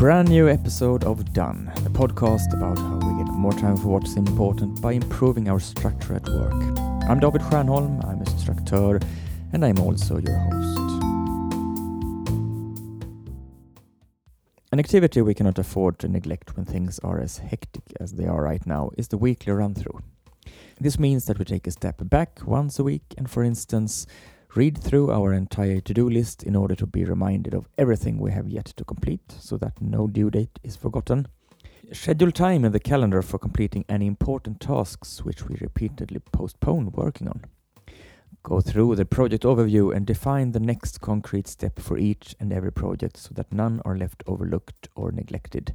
a brand new episode of Done, the podcast about how we get more time for what's important by improving our structure at work. I'm David Stjernholm, I'm a instructor, and I'm also your host. An activity we cannot afford to neglect when things are as hectic as they are right now is the weekly run through. This means that we take a step back once a week and, for instance, read through our entire to do list in order to be reminded of everything we have yet to complete so that no due date is forgotten. Schedule time in the calendar for completing any important tasks which we repeatedly postpone working on. Go through the project overview and define the next concrete step for each and every project so that none are left overlooked or neglected.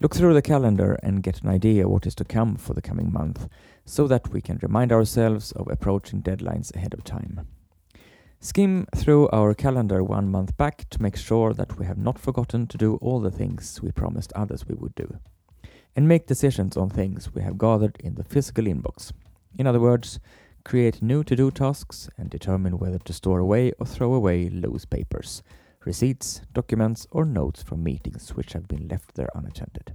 Look through the calendar and get an idea what is to come for the coming month so that we can remind ourselves of approaching deadlines ahead of time. Skim through our calendar one month back to make sure that we have not forgotten to do all the things we promised others we would do. And make decisions on things we have gathered in the physical inbox. In other words, create new to do tasks and determine whether to store away or throw away loose papers, receipts, documents, or notes from meetings which have been left there unattended.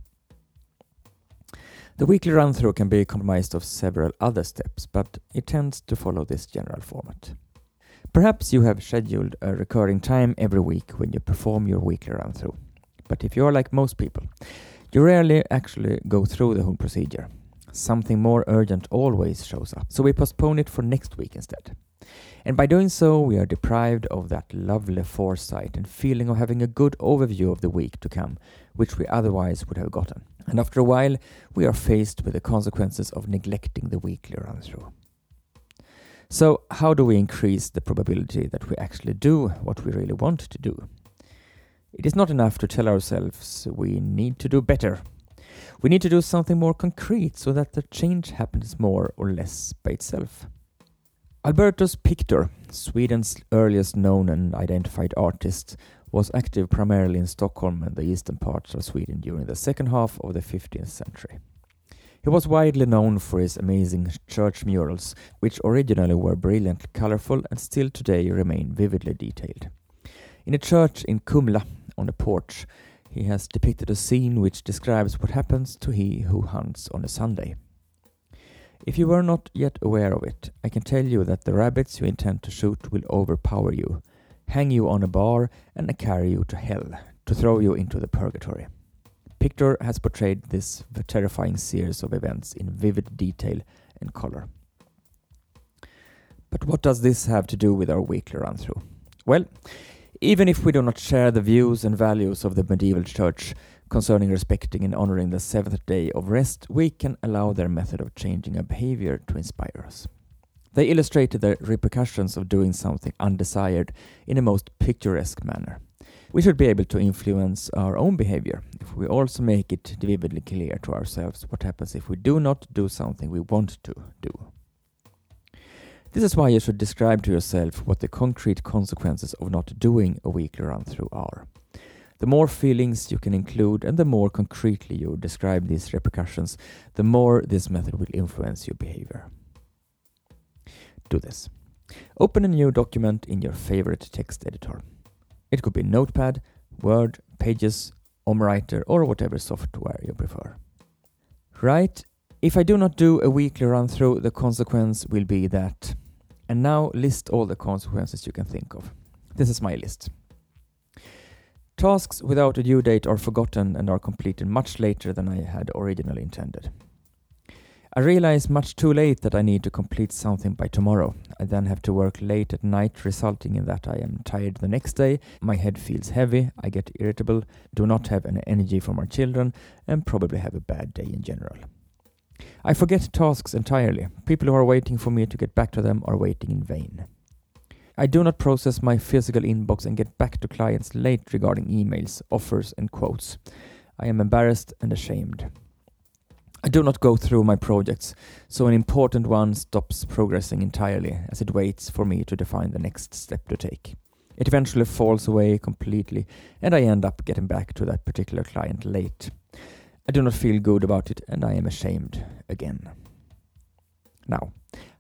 The weekly run through can be comprised of several other steps, but it tends to follow this general format. Perhaps you have scheduled a recurring time every week when you perform your weekly run through. But if you are like most people, you rarely actually go through the whole procedure. Something more urgent always shows up, so we postpone it for next week instead. And by doing so, we are deprived of that lovely foresight and feeling of having a good overview of the week to come, which we otherwise would have gotten. And after a while, we are faced with the consequences of neglecting the weekly run through. So, how do we increase the probability that we actually do what we really want to do? It is not enough to tell ourselves we need to do better. We need to do something more concrete so that the change happens more or less by itself. Albertus Pictor, Sweden's earliest known and identified artist, was active primarily in Stockholm and the eastern parts of Sweden during the second half of the 15th century. He was widely known for his amazing church murals, which originally were brilliantly colorful and still today remain vividly detailed. In a church in Kumla, on a porch, he has depicted a scene which describes what happens to he who hunts on a Sunday. If you were not yet aware of it, I can tell you that the rabbits you intend to shoot will overpower you, hang you on a bar, and carry you to hell, to throw you into the purgatory. Pictor has portrayed this terrifying series of events in vivid detail and color. But what does this have to do with our weekly run through? Well, even if we do not share the views and values of the medieval church concerning respecting and honoring the seventh day of rest, we can allow their method of changing a behavior to inspire us. They illustrated the repercussions of doing something undesired in a most picturesque manner. We should be able to influence our own behavior if we also make it vividly clear to ourselves what happens if we do not do something we want to do. This is why you should describe to yourself what the concrete consequences of not doing a weekly run through are. The more feelings you can include and the more concretely you describe these repercussions, the more this method will influence your behavior. Do this. Open a new document in your favorite text editor. It could be Notepad, Word, Pages, OmmWriter, or whatever software you prefer. Right, if I do not do a weekly run through, the consequence will be that. And now list all the consequences you can think of. This is my list. Tasks without a due date are forgotten and are completed much later than I had originally intended. I realize much too late that I need to complete something by tomorrow. I then have to work late at night, resulting in that I am tired the next day, my head feels heavy, I get irritable, do not have any energy for my children, and probably have a bad day in general. I forget tasks entirely. People who are waiting for me to get back to them are waiting in vain. I do not process my physical inbox and get back to clients late regarding emails, offers, and quotes. I am embarrassed and ashamed. I do not go through my projects, so an important one stops progressing entirely as it waits for me to define the next step to take. It eventually falls away completely, and I end up getting back to that particular client late. I do not feel good about it, and I am ashamed again. Now,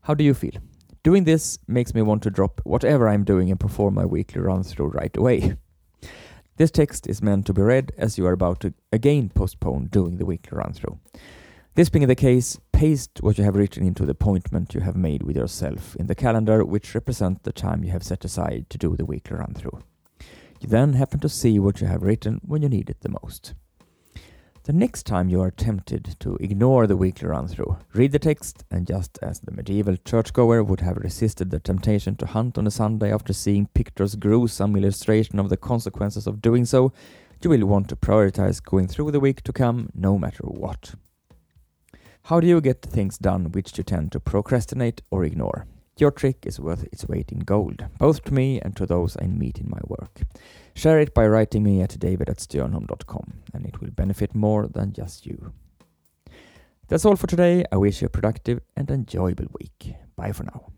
how do you feel? Doing this makes me want to drop whatever I'm doing and perform my weekly run through right away. This text is meant to be read as you are about to again postpone doing the weekly run through. This being the case, paste what you have written into the appointment you have made with yourself in the calendar, which represents the time you have set aside to do the weekly run through. You then happen to see what you have written when you need it the most. The next time you are tempted to ignore the weekly run through, read the text, and just as the medieval churchgoer would have resisted the temptation to hunt on a Sunday after seeing Pictor's gruesome illustration of the consequences of doing so, you will want to prioritize going through the week to come no matter what. How do you get things done which you tend to procrastinate or ignore? Your trick is worth its weight in gold, both to me and to those I meet in my work. Share it by writing me at david and it will benefit more than just you. That's all for today. I wish you a productive and enjoyable week. Bye for now.